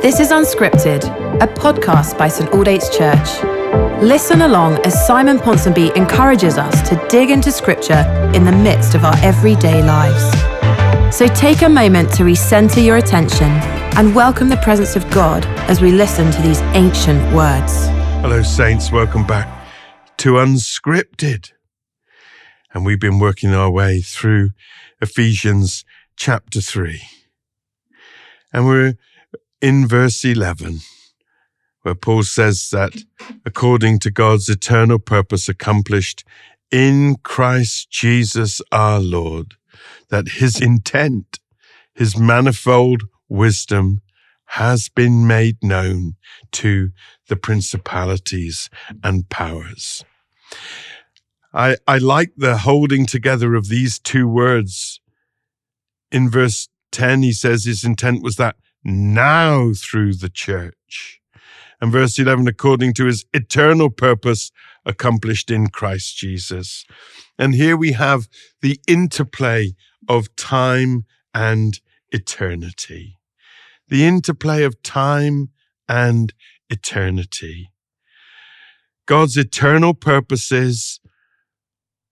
This is Unscripted, a podcast by St Aldate's Church. Listen along as Simon Ponsonby encourages us to dig into Scripture in the midst of our everyday lives. So take a moment to recenter your attention and welcome the presence of God as we listen to these ancient words. Hello, Saints. Welcome back to Unscripted. And we've been working our way through Ephesians chapter 3. And we're in verse 11, where Paul says that according to God's eternal purpose accomplished in Christ Jesus our Lord, that his intent, his manifold wisdom has been made known to the principalities and powers. I, I like the holding together of these two words. In verse 10, he says his intent was that now through the church. And verse 11, according to his eternal purpose accomplished in Christ Jesus. And here we have the interplay of time and eternity. The interplay of time and eternity. God's eternal purposes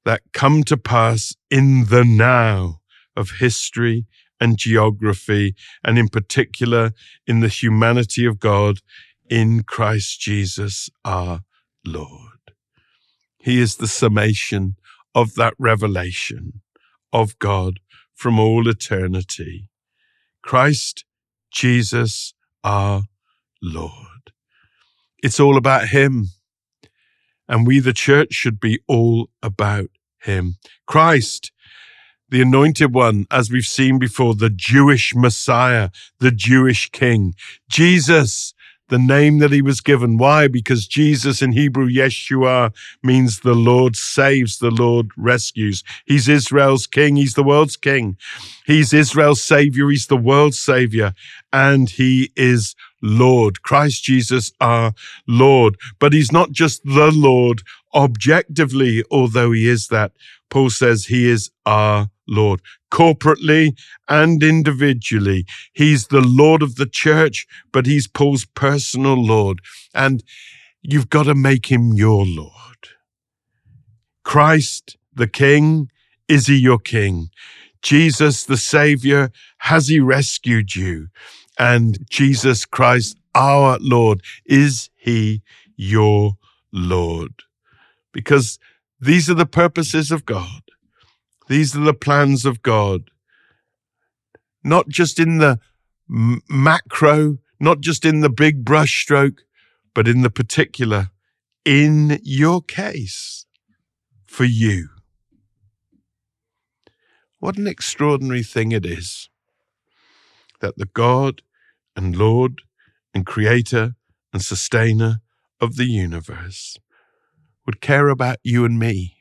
that come to pass in the now of history and geography, and in particular in the humanity of God in Christ Jesus our Lord. He is the summation of that revelation of God from all eternity. Christ Jesus our Lord. It's all about Him. And we, the church, should be all about Him. Christ the anointed one, as we've seen before, the Jewish Messiah, the Jewish King. Jesus, the name that he was given. Why? Because Jesus in Hebrew, Yeshua, means the Lord saves, the Lord rescues. He's Israel's king. He's the world's king. He's Israel's savior. He's the world's savior. And he is Lord. Christ Jesus, our Lord. But he's not just the Lord objectively, although he is that. Paul says he is our Lord, corporately and individually. He's the Lord of the church, but he's Paul's personal Lord. And you've got to make him your Lord. Christ, the King, is he your King? Jesus, the Savior, has he rescued you? And Jesus Christ, our Lord, is he your Lord? Because these are the purposes of God. These are the plans of God. Not just in the macro, not just in the big brushstroke, but in the particular, in your case, for you. What an extraordinary thing it is that the God and Lord and Creator and Sustainer of the universe would care about you and me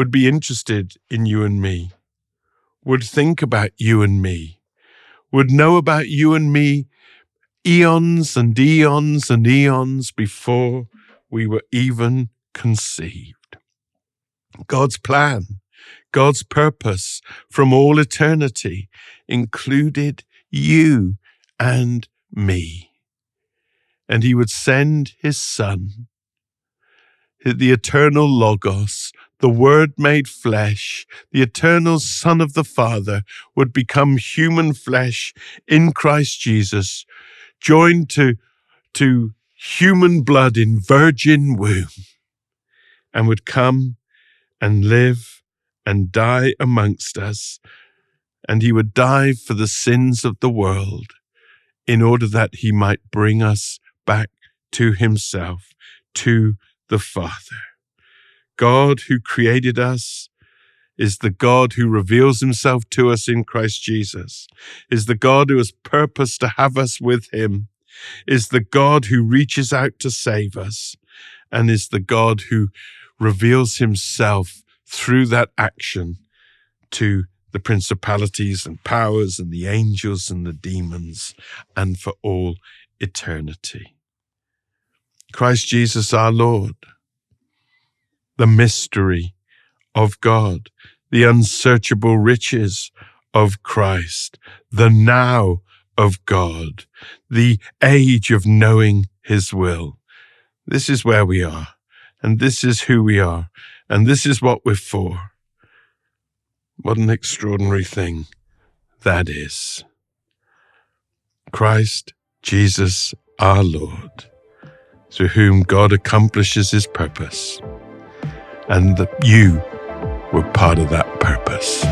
would be interested in you and me, would think about you and me, would know about you and me eons and eons and eons before we were even conceived. God's plan, God's purpose from all eternity included you and me. And he would send his son, the eternal Logos, the Word made flesh, the eternal Son of the Father, would become human flesh in Christ Jesus, joined to, to human blood in virgin womb, and would come and live and die amongst us. And he would die for the sins of the world in order that he might bring us back to himself, to the Father. God who created us is the God who reveals himself to us in Christ Jesus, is the God who has purposed to have us with him, is the God who reaches out to save us, and is the God who reveals himself through that action to the principalities and powers and the angels and the demons and for all eternity. Christ Jesus our Lord the mystery of God, the unsearchable riches of Christ, the now of God, the age of knowing His will. This is where we are, and this is who we are, and this is what we're for. What an extraordinary thing that is. Christ Jesus our Lord, through whom God accomplishes his purpose, and that you were part of that purpose.